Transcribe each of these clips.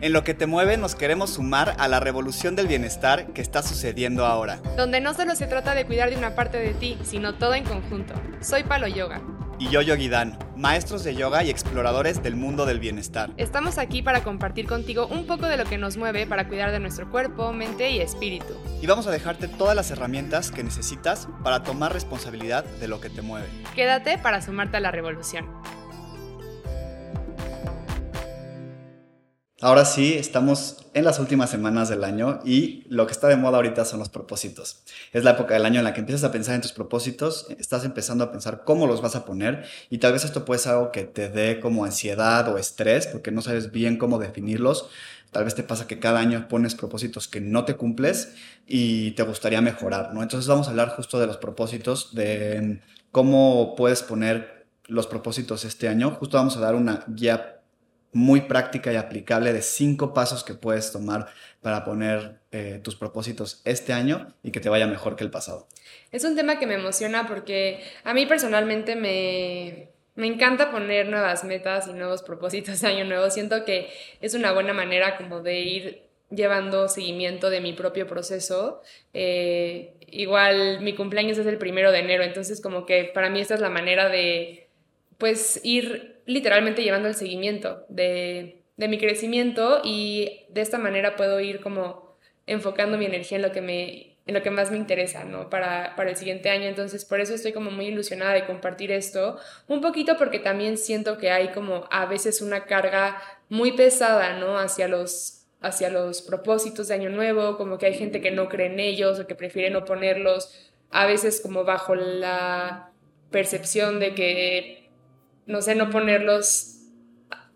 En lo que te mueve nos queremos sumar a la revolución del bienestar que está sucediendo ahora. Donde no solo se trata de cuidar de una parte de ti, sino todo en conjunto. Soy Palo Yoga. Y yo Yogi Dan, maestros de yoga y exploradores del mundo del bienestar. Estamos aquí para compartir contigo un poco de lo que nos mueve para cuidar de nuestro cuerpo, mente y espíritu. Y vamos a dejarte todas las herramientas que necesitas para tomar responsabilidad de lo que te mueve. Quédate para sumarte a la revolución. Ahora sí, estamos en las últimas semanas del año y lo que está de moda ahorita son los propósitos. Es la época del año en la que empiezas a pensar en tus propósitos, estás empezando a pensar cómo los vas a poner y tal vez esto puede ser algo que te dé como ansiedad o estrés porque no sabes bien cómo definirlos. Tal vez te pasa que cada año pones propósitos que no te cumples y te gustaría mejorar, ¿no? Entonces vamos a hablar justo de los propósitos, de cómo puedes poner los propósitos este año. Justo vamos a dar una guía muy práctica y aplicable de cinco pasos que puedes tomar para poner eh, tus propósitos este año y que te vaya mejor que el pasado. Es un tema que me emociona porque a mí personalmente me, me encanta poner nuevas metas y nuevos propósitos de año nuevo. Siento que es una buena manera como de ir llevando seguimiento de mi propio proceso. Eh, igual mi cumpleaños es el primero de enero, entonces como que para mí esta es la manera de pues ir literalmente llevando el seguimiento de, mi crecimiento y de esta manera puedo ir como enfocando mi energía en lo que me en lo que más me interesa, ¿no? Para, para el siguiente año. Entonces, por eso estoy como muy ilusionada de compartir esto. Un poquito porque también siento que hay como a veces una carga muy pesada, ¿no? Hacia los, hacia los propósitos de Año Nuevo, como que hay gente que no cree en ellos o que prefiere no ponerlos, a veces como bajo la percepción de que no sé, no ponerlos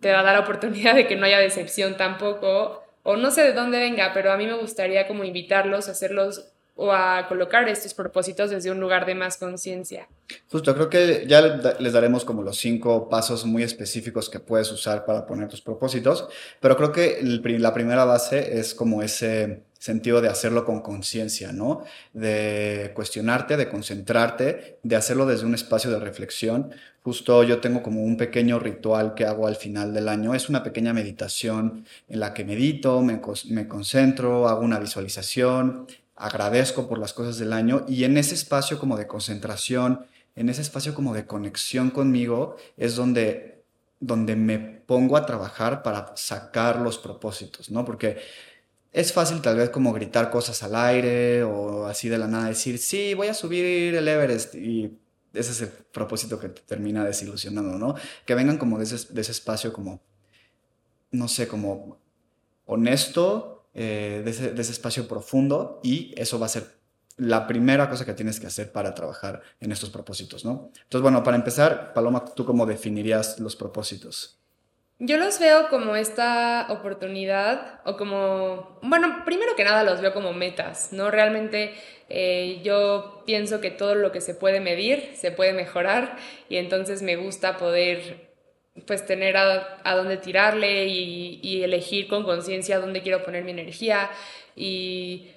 te va a dar la oportunidad de que no haya decepción tampoco, o no sé de dónde venga, pero a mí me gustaría como invitarlos a hacerlos o a colocar estos propósitos desde un lugar de más conciencia. Justo, creo que ya les daremos como los cinco pasos muy específicos que puedes usar para poner tus propósitos, pero creo que la primera base es como ese sentido de hacerlo con conciencia, ¿no? De cuestionarte, de concentrarte, de hacerlo desde un espacio de reflexión. Justo yo tengo como un pequeño ritual que hago al final del año. Es una pequeña meditación en la que medito, me, me concentro, hago una visualización, agradezco por las cosas del año y en ese espacio como de concentración, en ese espacio como de conexión conmigo es donde, donde me pongo a trabajar para sacar los propósitos, ¿no? Porque es fácil tal vez como gritar cosas al aire o así de la nada decir, sí, voy a subir el Everest y ese es el propósito que te termina desilusionando, ¿no? Que vengan como de ese, de ese espacio como, no sé, como honesto, eh, de, ese, de ese espacio profundo y eso va a ser la primera cosa que tienes que hacer para trabajar en estos propósitos, ¿no? Entonces, bueno, para empezar, Paloma, ¿tú cómo definirías los propósitos? Yo los veo como esta oportunidad o como, bueno, primero que nada los veo como metas, ¿no? Realmente eh, yo pienso que todo lo que se puede medir se puede mejorar y entonces me gusta poder pues tener a, dónde tirarle y, y elegir con conciencia dónde quiero poner mi energía y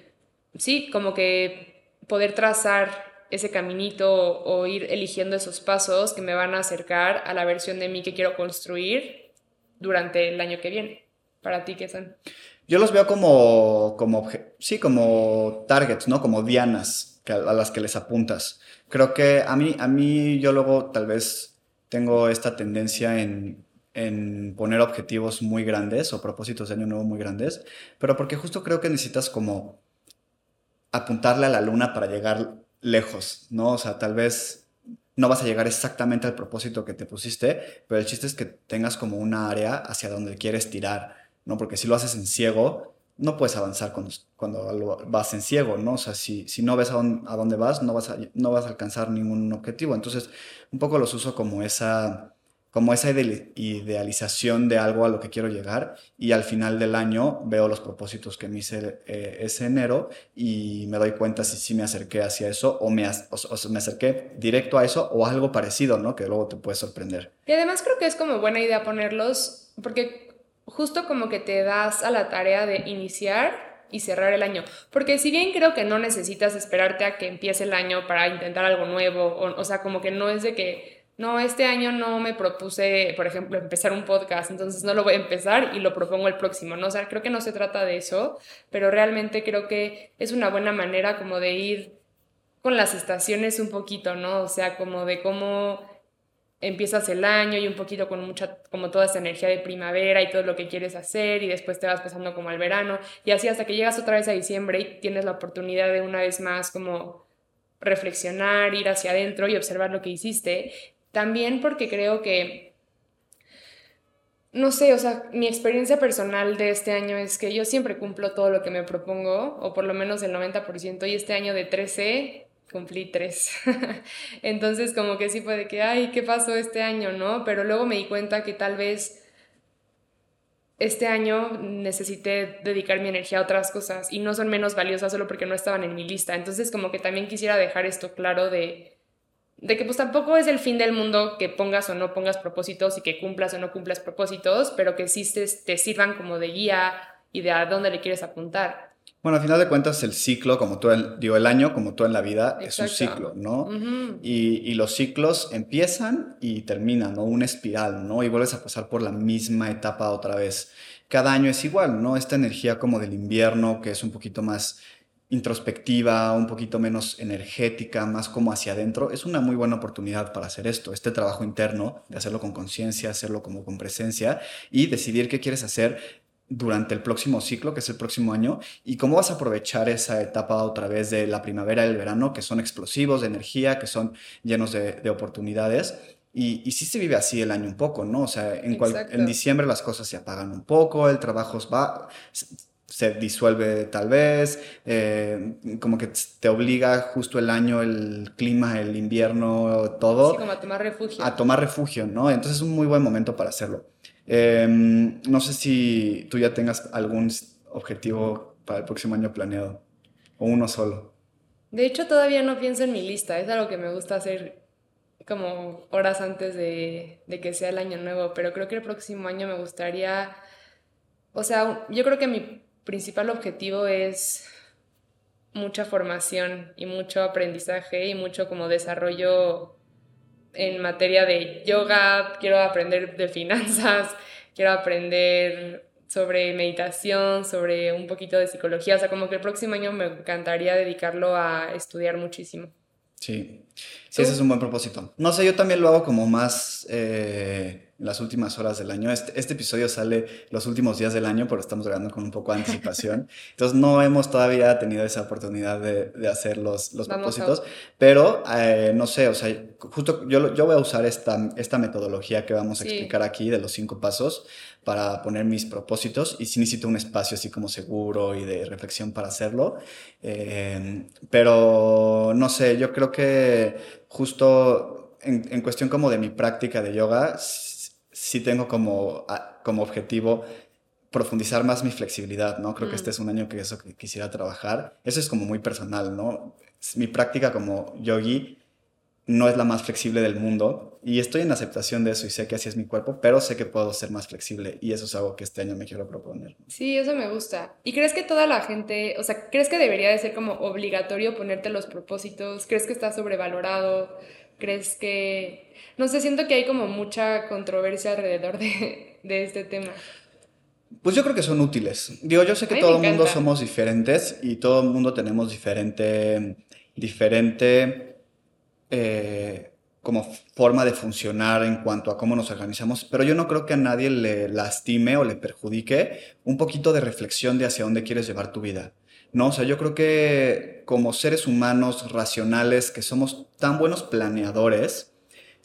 sí, como que poder trazar ese caminito o ir eligiendo esos pasos que me van a acercar a la versión de mí que quiero construir durante el año que viene? Para ti, ¿qué son? Yo los veo como, como, sí, como targets, ¿no? Como dianas a las que les apuntas. Creo que a mí, a mí yo luego tal vez tengo esta tendencia en, en poner objetivos muy grandes o propósitos de año nuevo muy grandes, pero porque justo creo que necesitas como apuntarle a la luna para llegar lejos, ¿no? O sea, tal vez no vas a llegar exactamente al propósito que te pusiste, pero el chiste es que tengas como una área hacia donde quieres tirar, ¿no? Porque si lo haces en ciego, no puedes avanzar cuando, cuando vas en ciego, ¿no? O sea, si, si no ves a dónde, vas, no vas, a, no vas a alcanzar ningún objetivo. Entonces, un poco los uso como esa como esa idealización de algo a lo que quiero llegar y al final del año veo los propósitos que me hice eh, ese enero y me doy cuenta si sí me acerqué hacia eso o me, o, me acerqué directo a eso o algo parecido, ¿no? Que luego te puede sorprender. Y además creo que es como buena idea ponerlos porque justo como que te das a la tarea de iniciar y cerrar el año. Porque si bien creo que no necesitas esperarte a que empiece el año para intentar algo nuevo, o, o sea, como que no es de que no, este año no me propuse, por ejemplo, empezar un podcast, entonces no lo voy a empezar y lo propongo el próximo, ¿no? O sea, creo que no se trata de eso, pero realmente creo que es una buena manera como de ir con las estaciones un poquito, ¿no? O sea, como de cómo empiezas el año y un poquito con mucha, como toda esa energía de primavera y todo lo que quieres hacer y después te vas pasando como al verano y así hasta que llegas otra vez a diciembre y tienes la oportunidad de una vez más como reflexionar, ir hacia adentro y observar lo que hiciste también porque creo que, no sé, o sea, mi experiencia personal de este año es que yo siempre cumplo todo lo que me propongo, o por lo menos el 90%, y este año de 13 cumplí 3. Entonces como que sí fue de que, ay, ¿qué pasó este año, no? Pero luego me di cuenta que tal vez este año necesité dedicar mi energía a otras cosas y no son menos valiosas solo porque no estaban en mi lista. Entonces como que también quisiera dejar esto claro de de que pues tampoco es el fin del mundo que pongas o no pongas propósitos y que cumplas o no cumplas propósitos, pero que sí te, sirvan como de guía y de a dónde le quieres apuntar. Bueno, al final de cuentas el ciclo, como tú, el, digo, el año, como todo en la vida, es un ciclo, ¿no? y, y, los ciclos empiezan y terminan, ¿no? Una espiral, ¿no? Y vuelves a pasar por la misma etapa otra vez. Cada año es igual, ¿no? Esta energía como del invierno, que es un poquito más introspectiva, un poquito menos energética, más como hacia adentro, es una muy buena oportunidad para hacer esto, este trabajo interno, de hacerlo con conciencia, hacerlo como con presencia y decidir qué quieres hacer durante el próximo ciclo, que es el próximo año, y cómo vas a aprovechar esa etapa otra vez de la primavera y el verano, que son explosivos de energía, que son llenos de, oportunidades. Y, y, sí se vive así el año un poco, ¿no? O sea, en, en diciembre las cosas se apagan un poco, el trabajo va, se disuelve tal vez, eh, como que te obliga justo el año, el clima, el invierno, todo. Sí, como a tomar refugio. A tomar refugio, ¿no? Entonces es un muy buen momento para hacerlo. Em, no sé si tú ya tengas algún objetivo para el próximo año planeado, o uno solo. De hecho, todavía no pienso en mi lista, es algo que me gusta hacer como horas antes de, de que sea el año nuevo, pero creo que el próximo año me gustaría, o sea, yo creo que mi principal objetivo es mucha formación y mucho aprendizaje y mucho como desarrollo en materia de yoga, quiero aprender de finanzas, quiero aprender sobre meditación, sobre un poquito de psicología, o sea, como que el próximo año me encantaría dedicarlo a estudiar muchísimo. Sí, sí, ese es un buen propósito. No sé, yo también lo hago como más... Eh las últimas horas del año. Este, este, episodio sale los últimos días del año, pero estamos grabando con un poco de anticipación. Entonces no hemos todavía tenido esa oportunidad de, de hacer los, los propósitos, pero eh, no sé, o sea, justo yo, yo voy a usar esta, esta metodología que vamos a explicar aquí de los cinco pasos para poner mis propósitos y sí necesito un espacio así como seguro y de reflexión para hacerlo. Eh, pero no sé, yo creo que justo en, en cuestión como de mi práctica de yoga, sí tengo como, como objetivo profundizar más mi flexibilidad, ¿no? Creo que este es un año que eso que quisiera trabajar. Eso es como muy personal, ¿no? Mi práctica como yogi no es la más flexible del mundo y estoy en aceptación de eso y sé que así es mi cuerpo, pero sé que puedo ser más flexible y eso es algo que este año me quiero proponer. Sí, eso me gusta. ¿Y crees que toda la gente, o sea, crees que debería de ser como obligatorio ponerte los propósitos? ¿Crees que está sobrevalorado? ¿Crees que no sé, siento que hay como mucha controversia alrededor de, este tema. Pues yo creo que son útiles. Digo, yo sé que todo el mundo somos diferentes y todo el mundo tenemos diferente, diferente eh, como forma de funcionar en cuanto a cómo nos organizamos, pero yo no creo que a nadie le lastime o le perjudique un poquito de reflexión de hacia dónde quieres llevar tu vida. No, o sea, yo creo que como seres humanos racionales que somos tan buenos planeadores,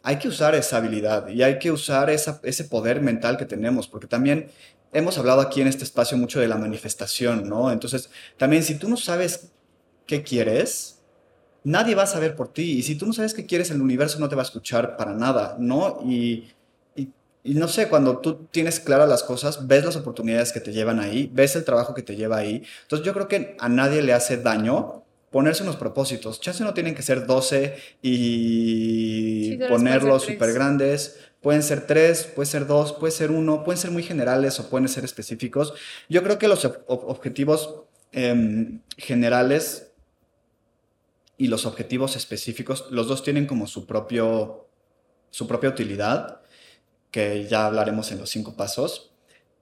hay que usar esa habilidad y hay que usar ese poder mental que tenemos, porque también hemos hablado aquí en este espacio mucho de la manifestación, ¿no? Entonces, también si tú no sabes qué quieres, nadie va a saber por ti. Y si tú no sabes qué quieres, el universo no te va a escuchar para nada, ¿no? Y, y, no sé, cuando tú tienes claras las cosas, ves las oportunidades que te llevan ahí, ves el trabajo que te lleva ahí. Entonces yo creo que a nadie le hace daño ponerse unos propósitos. Chance no tienen que ser 12 y ponerlos súper grandes. Pueden ser tres, puede ser dos, puede ser uno, pueden ser muy generales o pueden ser específicos. Yo creo que los objetivos em, generales y los objetivos específicos, los dos tienen como su propio su propia utilidad, que ya hablaremos en los cinco pasos,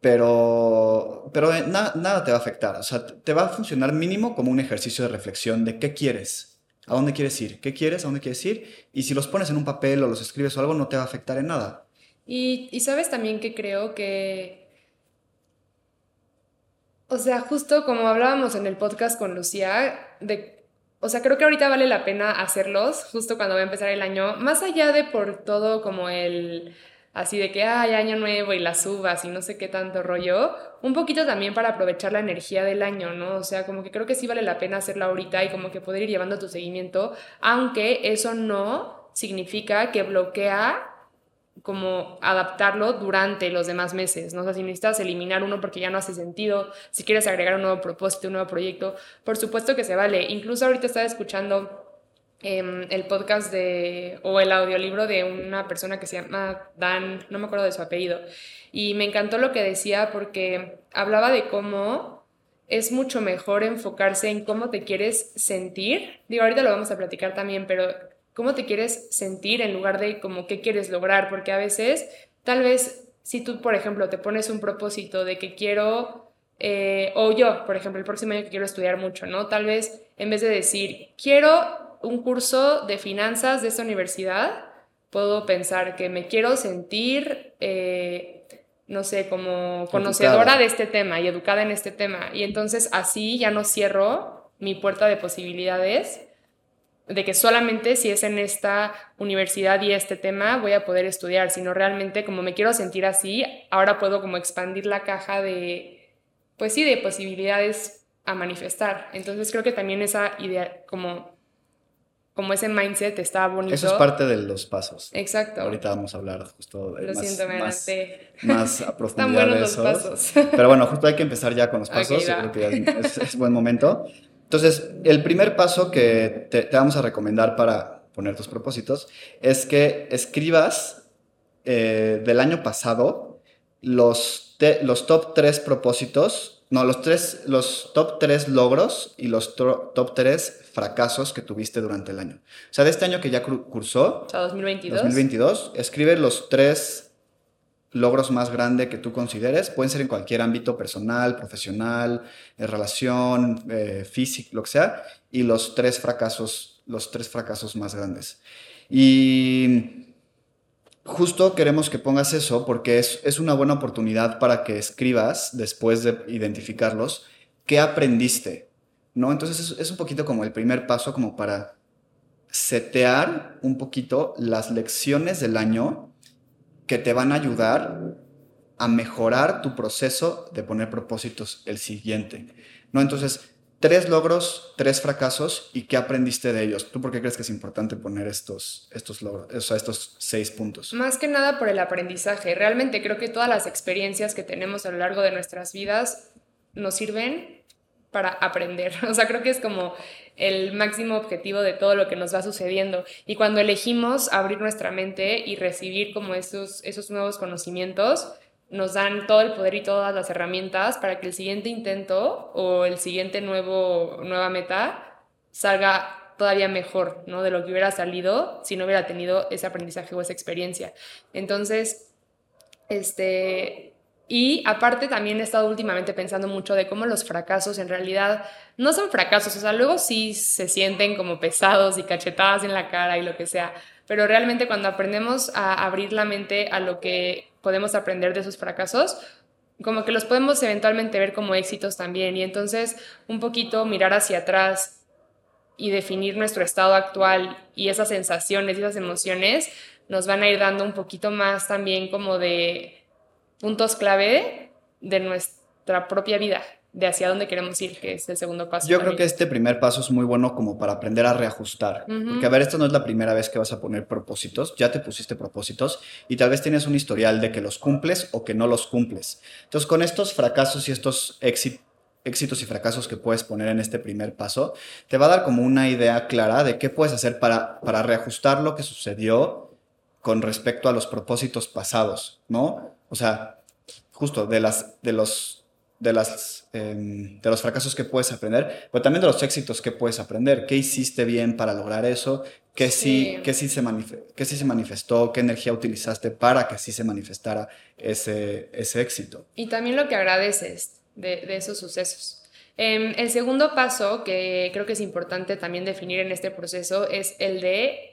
pero, pero eh, nada te va a afectar, o sea, te va a funcionar mínimo como un ejercicio de reflexión de qué quieres, a dónde quieres ir, qué quieres, a dónde quieres ir, y si los pones en un papel o los escribes o algo, no te va a afectar en nada. Y, sabes también que creo que o sea, justo como hablábamos en el podcast con Lucía, o sea, creo que ahorita vale la pena hacerlos, justo cuando va a empezar el año, más allá de por todo como el, así de que hay año nuevo y las uvas y no sé qué tanto rollo, un poquito también para aprovechar la energía del año, ¿no? O sea, como que creo que sí vale la pena hacerlo ahorita y como que poder ir llevando tu seguimiento, aunque eso no significa que bloquea como adaptarlo durante los demás meses, ¿no? O sea, si necesitas eliminar uno porque ya no hace sentido, si quieres agregar un nuevo propósito, un nuevo proyecto, por supuesto que se vale. Incluso ahorita estaba escuchando em, el podcast de, o el audiolibro de una persona que se llama Dan, no me acuerdo de su apellido, y me encantó lo que decía porque hablaba de cómo es mucho mejor enfocarse en cómo te quieres sentir. Digo, ahorita lo vamos a platicar también, pero cómo te quieres sentir en lugar de como qué quieres lograr, porque a veces, tal vez, si tú, por ejemplo, te pones un propósito de que quiero, eh, o yo, por ejemplo, el próximo año que quiero estudiar mucho, ¿no? Tal vez en vez de decir, quiero un curso de finanzas de esta universidad, puedo pensar que me quiero sentir... Eh, no sé, como conocedora de este tema y educada en este tema. Y entonces así ya no cierro mi puerta de posibilidades de que solamente si es en esta universidad y este tema voy a poder estudiar, sino realmente como me quiero sentir así, ahora puedo como expandir la caja de, pues sí, de posibilidades a manifestar. Entonces creo que también esa idea, como, como ese mindset está bonito. Eso es parte de los pasos. Exacto. Ahorita vamos a hablar justo de Lo más, siento, me más, más a profundidad de los pasos. Pero bueno, justo hay que empezar ya con los pasos. creo que es, es buen momento. Entonces, el primer paso que te, vamos a recomendar para poner tus propósitos es que escribas eh, del año pasado los, los top tres propósitos, no, los, tres, los top tres logros y los top tres fracasos que tuviste durante el año. O sea, de este año que ya cursó, o sea, 2022. 2022, escribe los tres logros más grandes que tú consideres. Pueden ser en cualquier ámbito personal, profesional, de relación, eh, físico, lo que sea. Y los tres fracasos, los tres fracasos más grandes. Y justo queremos que pongas eso porque es, es una buena oportunidad para que escribas, después de identificarlos, qué aprendiste. ¿No? Entonces es, un poquito como el primer paso como para setear un poquito las lecciones del año que te van a ayudar a mejorar tu proceso de poner propósitos el siguiente. ¿no? Entonces, tres logros, tres fracasos y qué aprendiste de ellos. ¿Tú por qué crees que es importante poner estos, estos logros, o estos seis puntos? Más que nada por el aprendizaje. Realmente creo que todas las experiencias que tenemos a lo largo de nuestras vidas nos sirven para aprender. O sea, creo que es como el máximo objetivo de todo lo que nos va sucediendo. Y cuando elegimos abrir nuestra mente y recibir como esos, esos nuevos conocimientos, nos dan todo el poder y todas las herramientas para que el siguiente intento o el siguiente nuevo, nueva meta salga todavía mejor, ¿no? De lo que hubiera salido si no hubiera tenido ese aprendizaje o esa experiencia. Entonces, este, y aparte también he estado últimamente pensando mucho de cómo los fracasos en realidad no son fracasos, o sea, luego sí se sienten como pesados y cachetadas en la cara y lo que sea, pero realmente cuando aprendemos a abrir la mente a lo que podemos aprender de esos fracasos, como que los podemos eventualmente ver como éxitos también. Y entonces un poquito mirar hacia atrás y definir nuestro estado actual y esas sensaciones y esas emociones nos van a ir dando un poquito más también como de puntos clave de nuestra propia vida, de hacia dónde queremos ir, que es el segundo paso. Yo creo que este primer paso es muy bueno como para aprender a reajustar. Porque, a ver, esto no es la primera vez que vas a poner propósitos, ya te pusiste propósitos y tal vez tienes un historial de que los cumples o que no los cumples. Entonces, con estos fracasos y estos éxitos y fracasos que puedes poner en este primer paso, te va a dar como una idea clara de qué puedes hacer para, para reajustar lo que sucedió con respecto a los propósitos pasados, ¿no? O sea, justo de, las, de los de, las, em, de los fracasos que puedes aprender, pero también de los éxitos que puedes aprender. ¿Qué hiciste bien para lograr eso? ¿Qué sí, qué sí, se, qué sí se manifestó? ¿Qué energía utilizaste para que sí se manifestara ese, ese éxito? Y también lo que agradeces de, de esos sucesos. Em, el segundo paso que creo que es importante también definir en este proceso es el de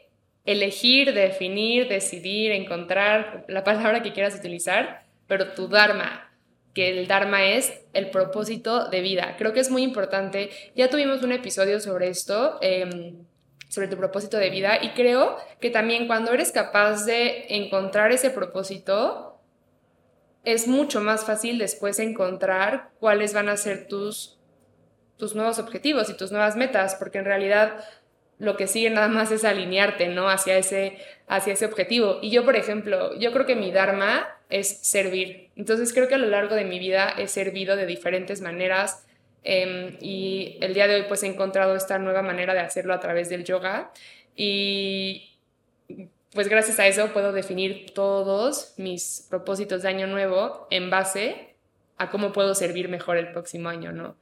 elegir, definir, decidir, encontrar la palabra que quieras utilizar, pero tu Dharma, que el Dharma es el propósito de vida. Creo que es muy importante. Ya tuvimos un episodio sobre esto, em, sobre tu propósito de vida, y creo que también cuando eres capaz de encontrar ese propósito, es mucho más fácil después encontrar cuáles van a ser tus, tus nuevos objetivos y tus nuevas metas, porque en realidad lo que sigue nada más es alinearte, ¿no? Hacia ese, hacia ese objetivo. Y yo, por ejemplo, yo creo que mi Dharma es servir. Entonces creo que a lo largo de mi vida he servido de diferentes maneras em, y el día de hoy pues he encontrado esta nueva manera de hacerlo a través del yoga y pues gracias a eso puedo definir todos mis propósitos de año nuevo en base a cómo puedo servir mejor el próximo año, ¿no?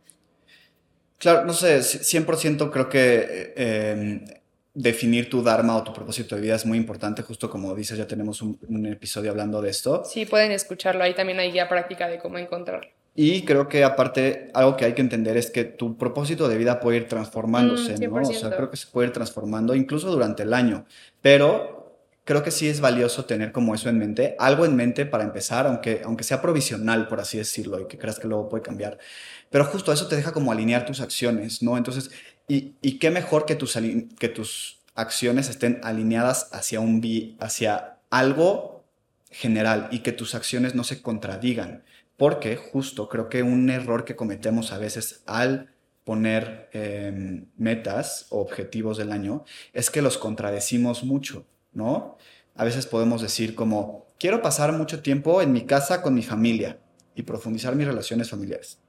Claro, no sé, 100% creo que em, definir tu Dharma o tu propósito de vida es muy importante, justo como dices, ya tenemos un, episodio hablando de esto. Sí, pueden escucharlo, ahí también hay guía práctica de cómo encontrarlo. Y creo que aparte, algo que hay que entender es que tu propósito de vida puede ir transformándose, mm, ¿no? O sea, creo que se puede ir transformando incluso durante el año, pero creo que sí es valioso tener como eso en mente, algo en mente para empezar, aunque, aunque sea provisional, por así decirlo, y que creas que luego puede cambiar. Pero justo eso te deja como alinear tus acciones, ¿no? Entonces, y, qué mejor que tus, que tus acciones estén alineadas hacia, un, hacia algo general y que tus acciones no se contradigan. Porque justo creo que un error que cometemos a veces al poner em, metas o objetivos del año es que los contradecimos mucho, ¿no? A veces podemos decir como, quiero pasar mucho tiempo en mi casa con mi familia y profundizar mis relaciones familiares.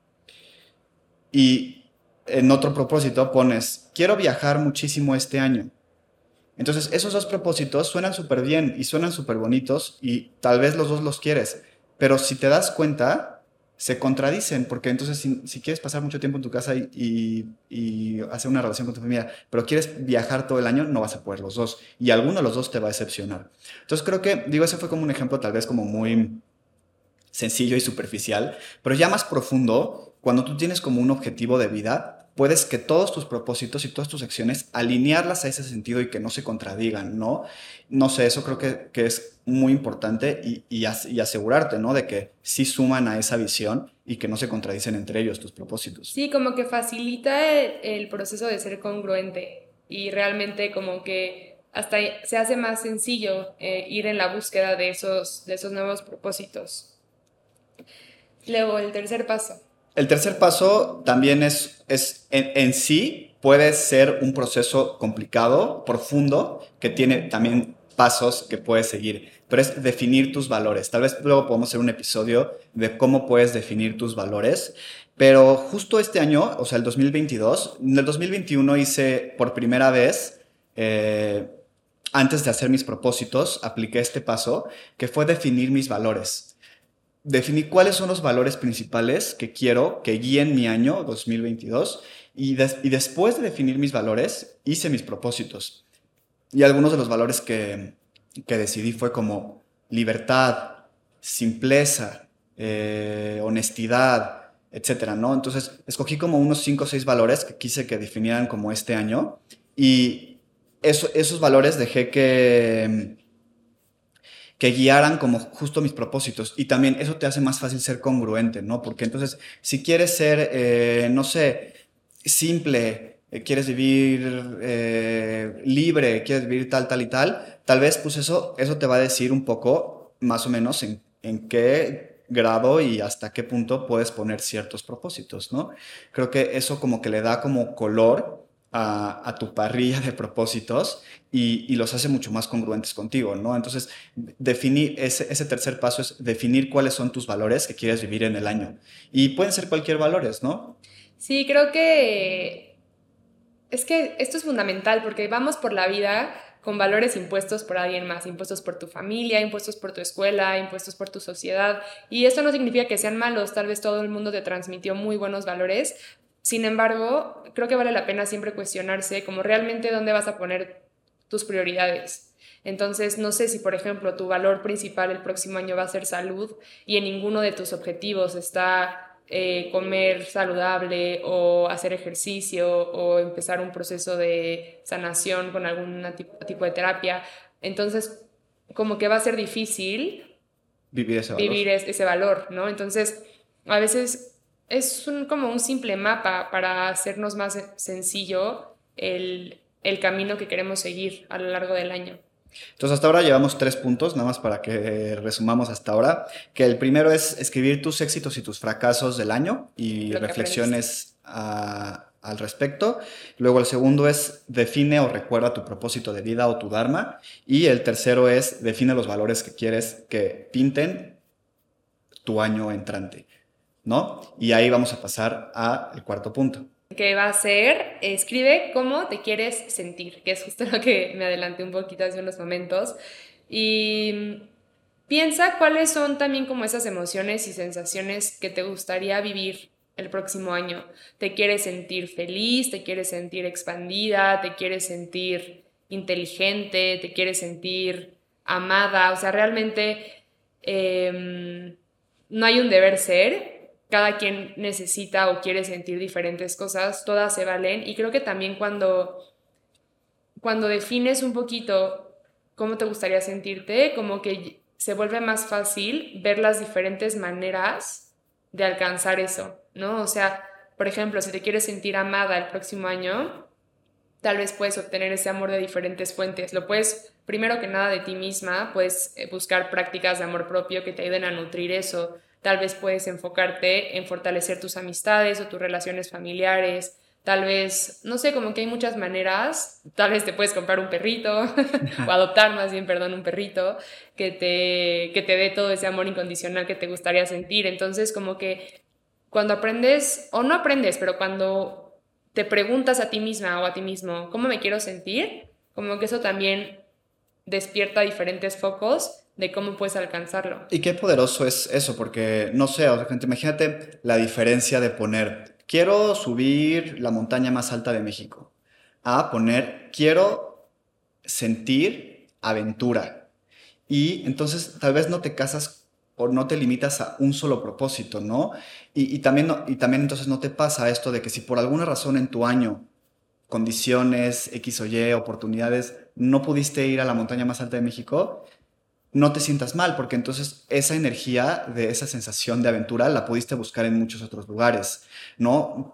Y en otro propósito pones, quiero viajar muchísimo este año. Entonces, esos dos propósitos suenan súper bien y suenan súper bonitos y tal vez los dos los quieres, pero si te das cuenta, se contradicen, porque entonces si, quieres pasar mucho tiempo en tu casa y, y, hacer una relación con tu familia, pero quieres viajar todo el año, no vas a poder los dos. Y alguno de los dos te va a decepcionar. Entonces creo que, digo, ese fue como un ejemplo tal vez como muy sencillo y superficial, pero ya más profundo, cuando tú tienes como un objetivo de vida, puedes que todos tus propósitos y todas tus acciones alinearlas a ese sentido y que no se contradigan, ¿no? No sé, eso creo que, que es muy importante y, y, asegurarte, ¿no? De que sí suman a esa visión y que no se contradicen entre ellos tus propósitos. Sí, como que facilita el, proceso de ser congruente y realmente como que hasta se hace más sencillo eh, ir en la búsqueda de esos, de esos nuevos propósitos. Luego, el tercer paso. El tercer paso también es, es en, sí puede ser un proceso complicado, profundo, que tiene también pasos que puedes seguir, pero es definir tus valores. Tal vez luego podemos hacer un episodio de cómo puedes definir tus valores, pero justo este año, o sea, el 2022, en el 2021 hice por primera vez, eh, antes de hacer mis propósitos, apliqué este paso, que fue definir mis valores definí cuáles son los valores principales que quiero que guíen mi año 2022 y, después de definir mis valores hice mis propósitos. Y algunos de los valores que, que decidí fue como libertad, simpleza, eh, honestidad, etcétera, ¿no? Entonces escogí como unos 5 o 6 valores que quise que definieran como este año y eso, esos valores dejé que que guiaran como justo mis propósitos. Y también eso te hace más fácil ser congruente, ¿no? Porque entonces, si quieres ser, eh, no sé, simple, eh, quieres vivir eh, libre, quieres vivir tal, tal y tal, tal vez pues eso, eso te va a decir un poco más o menos en, en qué grado y hasta qué punto puedes poner ciertos propósitos, ¿no? Creo que eso como que le da como color a, tu parrilla de propósitos y, los hace mucho más congruentes contigo, ¿no? Entonces, definir, ese, tercer paso es definir cuáles son tus valores que quieres vivir en el año. Y pueden ser cualquier valores, ¿no? Sí, creo que es que esto es fundamental porque vamos por la vida con valores impuestos por alguien más, impuestos por tu familia, impuestos por tu escuela, impuestos por tu sociedad. Y esto no significa que sean malos, tal vez todo el mundo te transmitió muy buenos valores. Sin embargo, creo que vale la pena siempre cuestionarse como realmente dónde vas a poner tus prioridades. Entonces, no sé si, por ejemplo, tu valor principal el próximo año va a ser salud y en ninguno de tus objetivos está eh, comer saludable o hacer ejercicio o empezar un proceso de sanación con algún tipo, de terapia. Entonces, como que va a ser difícil vivir ese valor, vivir ese valor ¿no? Entonces, a veces es un, como un simple mapa para hacernos más sencillo el, el camino que queremos seguir a lo largo del año. Entonces, hasta ahora llevamos tres puntos, nada más para que resumamos hasta ahora. Que el primero es escribir tus éxitos y tus fracasos del año y reflexiones al respecto. Luego, el segundo es define o recuerda tu propósito de vida o tu Dharma. Y el tercero es define los valores que quieres que pinten tu año entrante. ¿No? Y ahí vamos a pasar al cuarto punto que va a ser, escribe cómo te quieres sentir, que es justo lo que me adelanté un poquito hace unos momentos. Y piensa cuáles son también como esas emociones y sensaciones que te gustaría vivir el próximo año. ¿Te quieres sentir feliz? ¿Te quieres sentir expandida? ¿Te quieres sentir inteligente? ¿Te quieres sentir amada? O sea, realmente em, no hay un deber ser, cada quien necesita o quiere sentir diferentes cosas, todas se valen y creo que también cuando cuando defines un poquito cómo te gustaría sentirte, como que se vuelve más fácil ver las diferentes maneras de alcanzar eso, ¿no? O sea, por ejemplo, si te quieres sentir amada el próximo año, tal vez puedes obtener ese amor de diferentes fuentes. Lo puedes, primero que nada, de ti misma, puedes eh, buscar prácticas de amor propio que te ayuden a nutrir eso. Tal vez puedes enfocarte en fortalecer tus amistades o tus relaciones familiares. Tal vez, no sé, como que hay muchas maneras. Tal vez te puedes comprar un perrito o adoptar más bien, perdón, un perrito que te, que te dé todo ese amor incondicional que te gustaría sentir. Entonces, como que cuando aprendes, o no aprendes, pero cuando te preguntas a ti misma o a ti mismo, ¿cómo me quiero sentir? Como que eso también despierta diferentes focos de cómo puedes alcanzarlo. Y qué poderoso es eso, porque no sé, o gente, imagínate la diferencia de poner, quiero subir la montaña más alta de México, a poner, quiero sentir aventura. Y entonces tal vez no te casas o no te limitas a un solo propósito, ¿no? Y, también, y también entonces no te pasa esto de que si por alguna razón en tu año, condiciones, X o Y, oportunidades, no pudiste ir a la montaña más alta de México, no te sientas mal, porque entonces esa energía de esa sensación de aventura la pudiste buscar en muchos otros lugares, ¿no?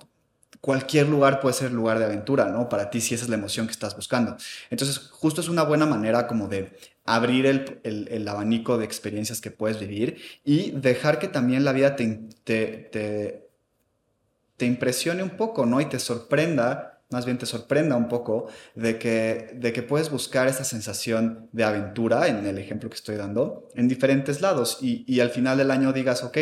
Cualquier lugar puede ser lugar de aventura, ¿no? Para ti si esa es la emoción que estás buscando. Entonces, justo es una buena manera como de abrir el, abanico de experiencias que puedes vivir y dejar que también la vida te, te, te impresione un poco, ¿no? Y te sorprenda más bien te sorprenda un poco de que, de que puedes buscar esa sensación de aventura, en el ejemplo que estoy dando, en diferentes lados y, y al final del año digas, ok,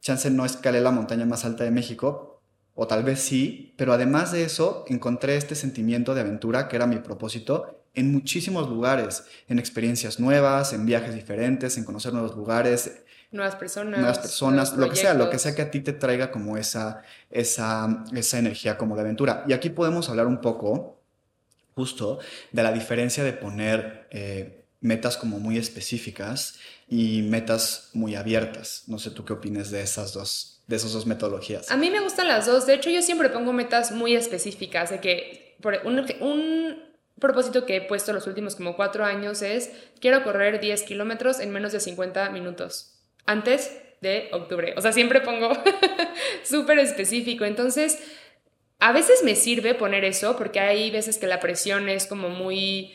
chance no escalé la montaña más alta de México, o tal vez sí, pero además de eso encontré este sentimiento de aventura que era mi propósito en muchísimos lugares, en experiencias nuevas, en viajes diferentes, en conocer nuevos lugares, nuevas personas. Nuevas personas, lo que sea, lo que sea que a ti te traiga como esa, esa, esa energía como de aventura. Y aquí podemos hablar un poco justo de la diferencia de poner eh, metas como muy específicas y metas muy abiertas. No sé tú qué opinas de esas dos, de esas dos metodologías. A mí me gustan las dos. De hecho, yo siempre pongo metas muy específicas, de que por un, un propósito que he puesto los últimos como cuatro años es, quiero correr 10 kilómetros en menos de 50 minutos antes de octubre. O sea, siempre pongo súper específico. Entonces, a veces me sirve poner eso porque hay veces que la presión es como muy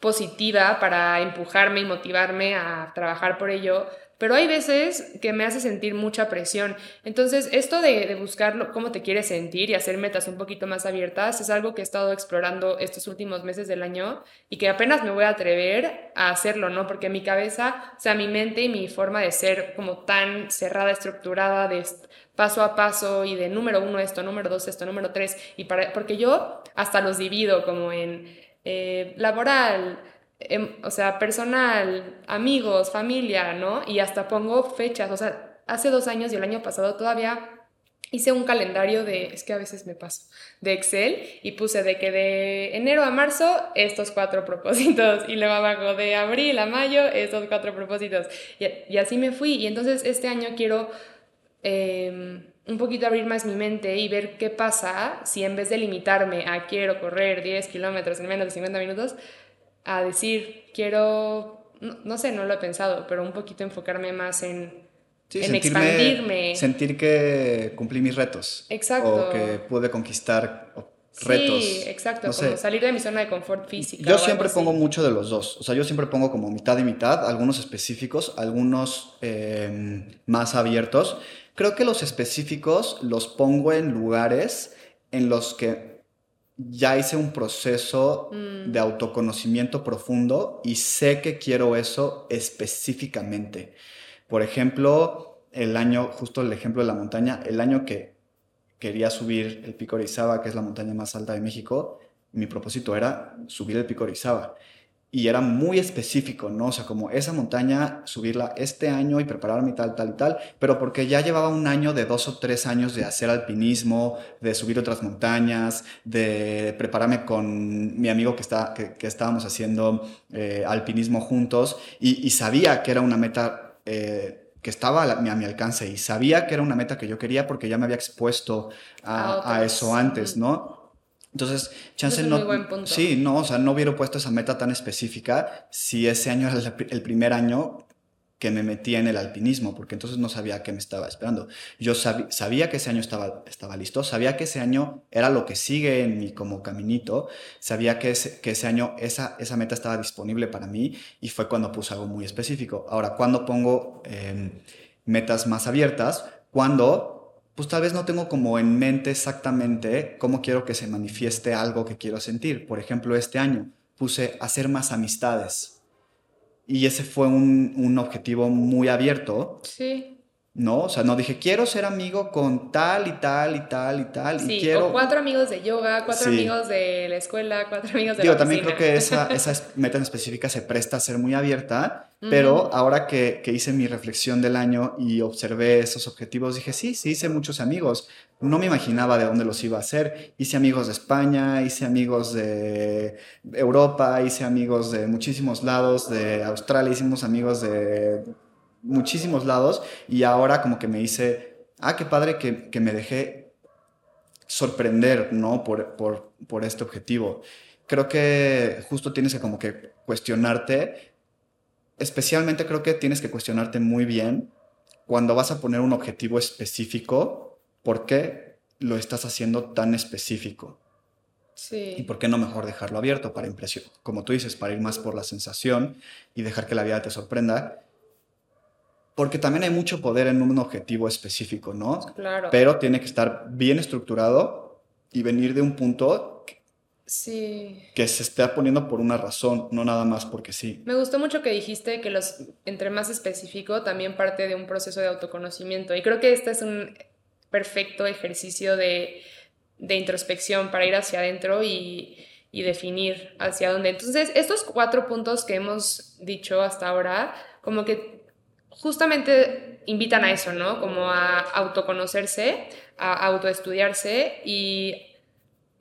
positiva para empujarme y motivarme a trabajar por ello, pero hay veces que me hace sentir mucha presión. Entonces, esto de, buscar cómo te quieres sentir y hacer metas un poquito más abiertas es algo que he estado explorando estos últimos meses del año y que apenas me voy a atrever a hacerlo, ¿no? Porque mi cabeza, o sea, mi mente y mi forma de ser como tan cerrada, estructurada, de paso a paso y de número uno esto, número dos esto, número tres, y porque yo hasta los divido como en eh, laboral, em, o sea, personal, amigos, familia, ¿no? Y hasta pongo fechas, o sea, hace dos años y el año pasado todavía hice un calendario de, es que a veces me paso, de Excel y puse de que de enero a marzo estos cuatro propósitos y luego abajo de abril a mayo estos cuatro propósitos y, así me fui y entonces este año quiero em, un poquito abrir más mi mente y ver qué pasa si en vez de limitarme a quiero correr 10 kilómetros en menos de 50 minutos, a decir quiero, no sé, no lo he pensado, pero un poquito enfocarme más en en expandirme. Sentir que cumplí mis retos. Exacto. O que pude conquistar retos. Sí, exacto, como salir de mi zona de confort física. Yo siempre pongo mucho de los dos. O sea, yo siempre pongo como mitad y mitad, algunos específicos, algunos em, más abiertos. Creo que los específicos los pongo en lugares en los que ya hice un proceso mm. de autoconocimiento profundo y sé que quiero eso específicamente. Por ejemplo, el año, justo el ejemplo de la montaña, el año que quería subir el Pico Orizaba, que es la montaña más alta de México, mi propósito era subir el Pico Orizaba. Y era muy específico, ¿no? O sea, como esa montaña, subirla este año y prepararme tal, tal y tal, pero porque ya llevaba un año de dos o tres años de hacer alpinismo, de subir otras montañas, de prepararme con mi amigo que, está, que, estábamos haciendo eh, alpinismo juntos, y, y sabía que era una meta eh, que estaba a, mi alcance y sabía que era una meta que yo quería porque ya me había expuesto a, eso antes, ¿no? Entonces, chance no. Sí, no, o sea, no hubiera puesto esa meta tan específica si ese año era el primer año que me metía en el alpinismo, porque entonces no sabía qué me estaba esperando. Yo sabía que ese año estaba, estaba listo, sabía que ese año era lo que sigue en mi como caminito, sabía que ese, que ese año esa, esa meta estaba disponible para mí y fue cuando puse algo muy específico. Ahora, cuando pongo em, metas más abiertas, cuando pues tal vez no tengo como en mente exactamente cómo quiero que se manifieste algo que quiero sentir. Por ejemplo, este año puse hacer más amistades y ese fue un, un objetivo muy abierto. Sí. ¿No? O sea, no dije, quiero ser amigo con tal y tal y tal y tal. Sí, y quiero... o cuatro amigos de yoga, cuatro amigos de la escuela, cuatro amigos de Digo, la también creo que esa, esa meta en específica se presta a ser muy abierta, pero ahora que, que, hice mi reflexión del año y observé esos objetivos, dije, sí, sí, hice muchos amigos. No me imaginaba de dónde los iba a hacer. Hice amigos de España, hice amigos de Europa, hice amigos de muchísimos lados, de Australia, hicimos amigos de muchísimos lados y ahora como que me dice, ah, qué padre que, que me dejé sorprender, ¿no? Por, por, por, este objetivo. Creo que justo tienes que como que cuestionarte, especialmente creo que tienes que cuestionarte muy bien cuando vas a poner un objetivo específico, ¿por qué lo estás haciendo tan específico? Sí. ¿Y por qué no mejor dejarlo abierto para impresión? Como tú dices, para ir más por la sensación y dejar que la vida te sorprenda porque también hay mucho poder en un objetivo específico, ¿no? Claro. Pero tiene que estar bien estructurado y venir de un punto que, sí. que se está poniendo por una razón, no nada más porque sí. Me gustó mucho que dijiste que los entre más específico también parte de un proceso de autoconocimiento y creo que este es un perfecto ejercicio de, de introspección para ir hacia adentro y, y definir hacia dónde. Entonces, estos cuatro puntos que hemos dicho hasta ahora, como que justamente invitan a eso, ¿no? Como a autoconocerse, a autoestudiarse y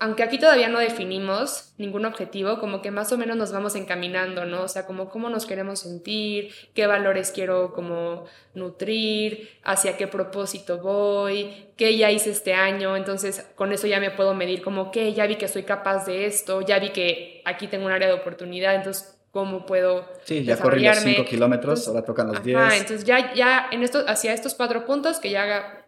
aunque aquí todavía no definimos ningún objetivo, como que más o menos nos vamos encaminando, ¿no? O sea, como cómo nos queremos sentir, qué valores quiero como nutrir, hacia qué propósito voy, qué ya hice este año, entonces con eso ya me puedo medir como que ya vi que soy capaz de esto, ya vi que aquí tengo un área de oportunidad, entonces cómo puedo Sí, ya corrí los 5 kilómetros, ahora tocan los 10. Ah, entonces ya, ya en esto, hacia estos cuatro puntos que ya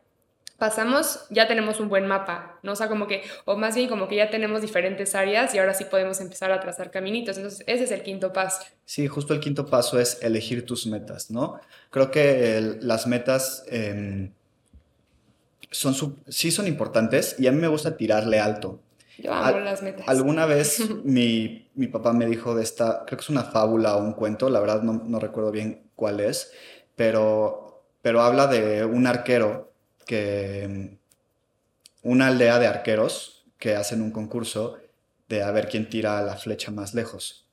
pasamos, ya tenemos un buen mapa, ¿no? O sea, como que, o más bien como que ya tenemos diferentes áreas y ahora sí podemos empezar a trazar caminitos. Entonces, ese es el quinto paso. Sí, justo el quinto paso es elegir tus metas, ¿no? Creo que las metas em, son, sí son importantes y a mí me gusta tirarle alto. Yo amo las metas. Alguna vez mi, mi, papá me dijo de esta, creo que es una fábula o un cuento, la verdad no, recuerdo bien cuál es, pero, pero habla de un arquero que, una aldea de arqueros que hacen un concurso de a ver quién tira la flecha más lejos.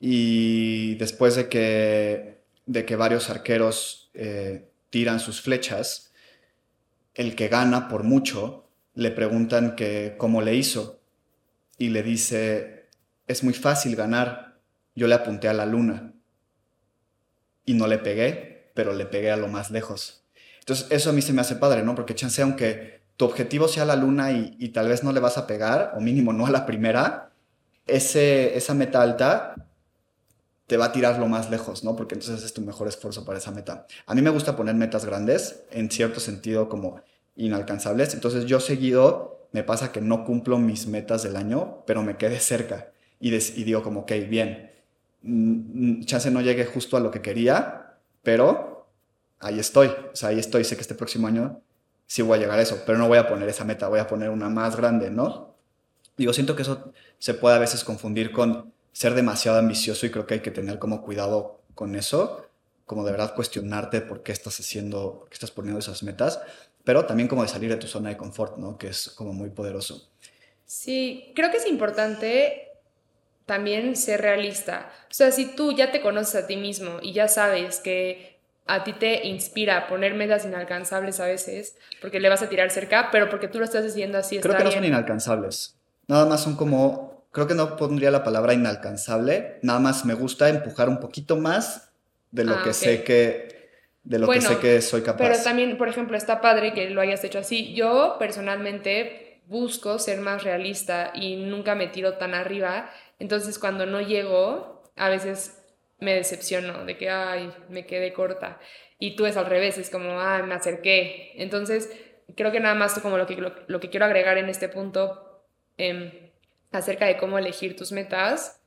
Y después de que, de que varios arqueros eh, tiran sus flechas, el que gana por mucho le preguntan que cómo le hizo y le dice, es muy fácil ganar, yo le apunté a la luna y no le pegué, pero le pegué a lo más lejos. Entonces eso a mí se me hace padre, ¿no? Porque chance aunque tu objetivo sea la luna y, tal vez no le vas a pegar, o mínimo no a la primera, ese, esa meta alta te va a tirar lo más lejos, ¿no? Porque entonces es tu mejor esfuerzo para esa meta. A mí me gusta poner metas grandes, en cierto sentido como inalcanzables. Entonces yo seguido me pasa que no cumplo mis metas del año, pero me quedé cerca. Y, digo como, ok, bien, mm, mm, chance no llegué justo a lo que quería, pero ahí estoy. O sea, ahí estoy. Sé que este próximo año sí voy a llegar a eso, pero no voy a poner esa meta, voy a poner una más grande, ¿no? Digo, siento que eso se puede a veces confundir con ser demasiado ambicioso y creo que hay que tener como cuidado con eso, como de verdad cuestionarte por qué estás haciendo, por qué estás poniendo esas metas, pero también como de salir de tu zona de confort, ¿no? Que es como muy poderoso. Sí, creo que es importante también ser realista. O sea, si tú ya te conoces a ti mismo y ya sabes que a ti te inspira poner metas inalcanzables a veces, porque le vas a tirar cerca, pero porque tú lo estás diciendo así. Creo que no son inalcanzables. Nada más son como, creo que no pondría la palabra inalcanzable, nada más me gusta empujar un poquito más de lo ah, que sé que de lo que sé que soy capaz. Pero también, por ejemplo, está padre que lo hayas hecho así. Yo personalmente busco ser más realista y nunca me tiro tan arriba. Entonces, cuando no llego, a veces me decepciono de que, ay, me quedé corta. Y tú es al revés, es como, ay, me acerqué. Entonces, creo que nada más como lo que, lo, que quiero agregar en este punto em, acerca de cómo elegir tus metas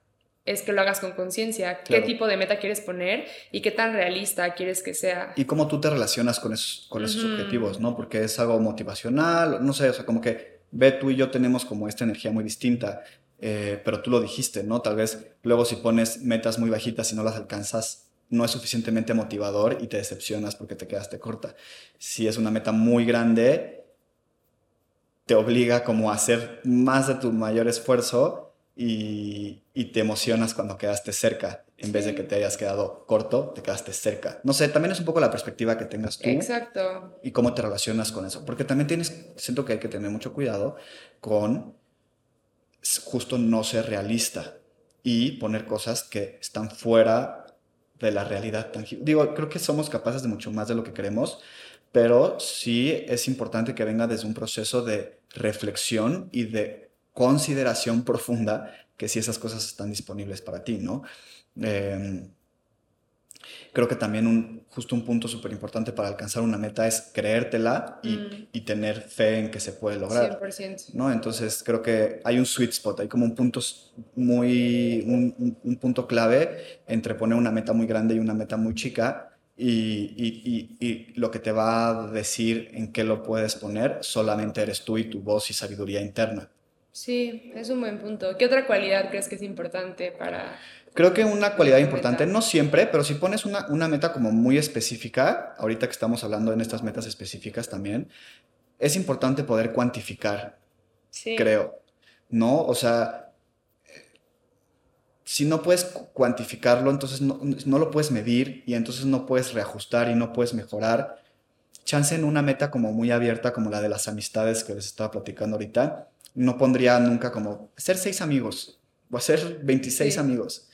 es que lo hagas con conciencia. ¿Qué tipo de meta quieres poner y qué tan realista quieres que sea? Y cómo tú te relacionas con esos, con esos objetivos, ¿no? Porque es algo motivacional, no sé, o sea, como que ve tú y yo tenemos como esta energía muy distinta, eh, pero tú lo dijiste, ¿no? Tal vez luego si pones metas muy bajitas y no las alcanzas, no es suficientemente motivador y te decepcionas porque te quedaste corta. Si es una meta muy grande, te obliga como a hacer más de tu mayor esfuerzo y, te emocionas cuando quedaste cerca. En vez de que te hayas quedado corto, te quedaste cerca. No sé, también es un poco la perspectiva que tengas tú. Exacto. Y cómo te relacionas con eso. Porque también tienes, siento que hay que tener mucho cuidado con justo no ser realista y poner cosas que están fuera de la realidad tangible. Digo, creo que somos capaces de mucho más de lo que queremos, pero sí es importante que venga desde un proceso de reflexión y de consideración profunda que si esas cosas están disponibles para ti, ¿no? Em, creo que también un, justo un punto súper importante para alcanzar una meta es creértela y, mm. y, tener fe en que se puede lograr. 100%. ¿no? Entonces creo que hay un sweet spot, hay como un punto muy, un, un, punto clave entre poner una meta muy grande y una meta muy chica. Y, y, y, lo que te va a decir en qué lo puedes poner solamente eres tú y tu voz y sabiduría interna. Sí, es un buen punto. ¿Qué otra cualidad crees que es importante para...? Creo que una cualidad importante, no siempre, pero si pones una, una, meta como muy específica, ahorita que estamos hablando en estas metas específicas también, es importante poder cuantificar, sí. creo, ¿no? O sea, si no puedes cuantificarlo, entonces no, no, lo puedes medir y entonces no puedes reajustar y no puedes mejorar. Chance en una meta como muy abierta, como la de las amistades que les estaba platicando ahorita, no pondría nunca como hacer seis amigos o hacer 26 amigos,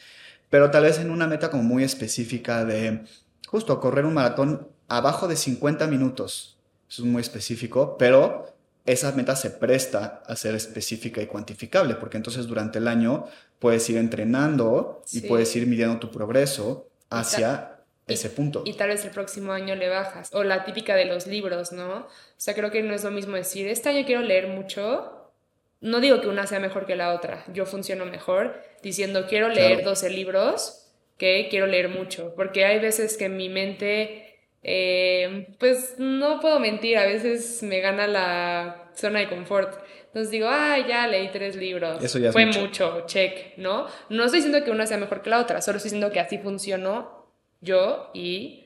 pero tal vez en una meta como muy específica de justo correr un maratón abajo de 50 minutos. Eso es muy específico, pero esa meta se presta a ser específica y cuantificable, porque entonces durante el año puedes ir entrenando y puedes ir midiendo tu progreso hacia ese punto. Y tal vez el próximo año le bajas. O la típica de los libros, ¿no? O sea, creo que no es lo mismo decir, este año quiero leer mucho, no digo que una sea mejor que la otra, yo funciono mejor diciendo quiero leer 12 libros que quiero leer mucho, porque hay veces que mi mente, eh, pues no puedo mentir, a veces me gana la zona de confort. Entonces digo, ah, ya leí tres libros. Eso ya Fue mucho. check, ¿no? No estoy diciendo que una sea mejor que la otra, solo estoy diciendo que así funcionó yo y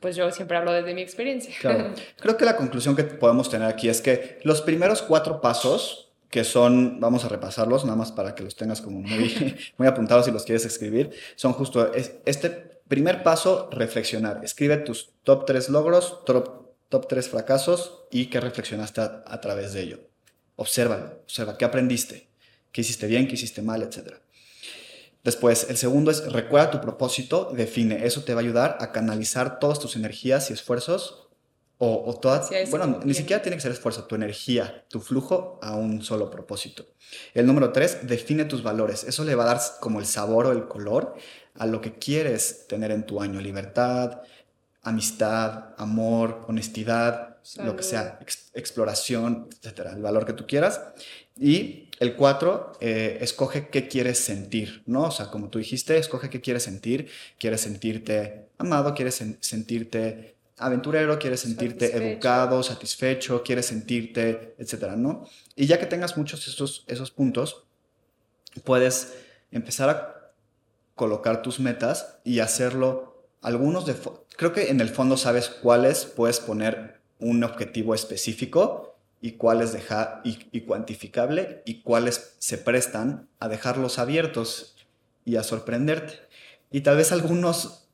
pues yo siempre hablo desde mi experiencia. Creo que la conclusión que podemos tener aquí es que los primeros cuatro pasos que son, vamos a repasarlos, nada más para que los tengas como muy, apuntados si los quieres escribir, son justo este primer paso, reflexionar. Escribe tus top tres logros, top, top tres fracasos y qué reflexionaste a, través de ello. Obsérvalo, observa qué aprendiste, qué hiciste bien, qué hiciste mal, etc. Después, el segundo es recuerda tu propósito, define. Eso te va a ayudar a canalizar todas tus energías y esfuerzos o, o todas, bueno, ni siquiera tiene que ser esfuerzo, tu energía, tu flujo a un solo propósito. El número tres, define tus valores. Eso le va a dar como el sabor o el color a lo que quieres tener en tu año. Libertad, amistad, amor, honestidad, lo que sea, exploración, etcétera, el valor que tú quieras. Y el cuatro, eh, escoge qué quieres sentir, ¿no? O sea, como tú dijiste, escoge qué quieres sentir. Quieres sentirte amado, quieres sentirte aventurero, quieres sentirte educado, satisfecho, quieres sentirte, etcétera, ¿no? Y ya que tengas muchos esos, esos puntos, puedes empezar a colocar tus metas y hacerlo algunos de creo que en el fondo sabes cuáles puedes poner un objetivo específico y cuáles dejar y, y cuantificable y cuáles se prestan a dejarlos abiertos y a sorprenderte. Y tal vez algunos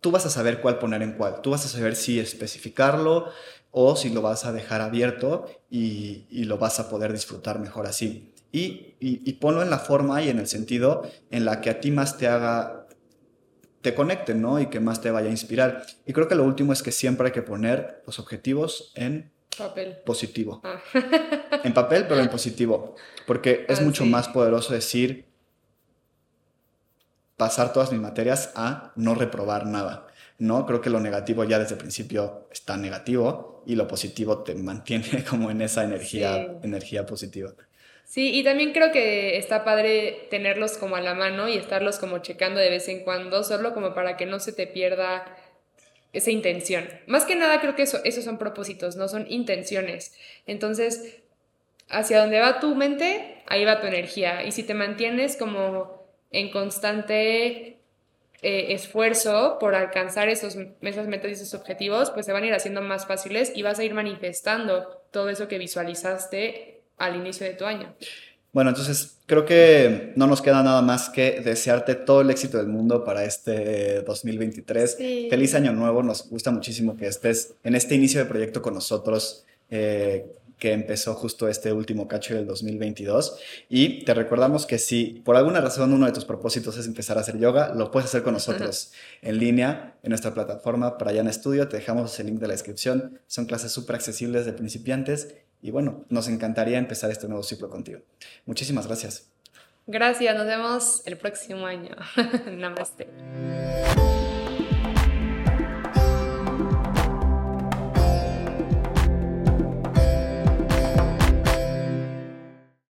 tú vas a saber cuál poner en cuál. Tú vas a saber si especificarlo o si lo vas a dejar abierto y, lo vas a poder disfrutar mejor así. Y, y, ponlo en la forma y en el sentido en la que a ti más te haga, te conecte, ¿no? Y que más te vaya a inspirar. Y creo que lo último es que siempre hay que poner los objetivos en papel. positivo. Ah. en papel, pero en positivo. Porque es ah, mucho más poderoso decir, pasar todas mis materias a no reprobar nada. ¿no? Creo que lo negativo ya desde el principio está negativo y lo positivo te mantiene como en esa energía, energía positiva. Sí, y también creo que está padre tenerlos como a la mano y estarlos como checando de vez en cuando, solo como para que no se te pierda esa intención. Más que nada creo que eso, esos son propósitos, no son intenciones. Entonces, hacia donde va tu mente, ahí va tu energía. Y si te mantienes como en constante eh, esfuerzo por alcanzar esos, esas metas y esos objetivos, pues se van a ir haciendo más fáciles y vas a ir manifestando todo eso que visualizaste al inicio de tu año. Bueno, entonces creo que no nos queda nada más que desearte todo el éxito del mundo para este 2023. Feliz año nuevo, nos gusta muchísimo que estés en este inicio de proyecto con nosotros. Eh, que empezó justo este último cacho del 2022. Y te recordamos que si por alguna razón uno de tus propósitos es empezar a hacer yoga, lo puedes hacer con nosotros en línea en nuestra plataforma para en Estudio. Te dejamos el link de la descripción. Son clases súper accesibles de principiantes. Y bueno, nos encantaría empezar este nuevo ciclo contigo. Muchísimas gracias. Gracias, nos vemos el próximo año. Namaste.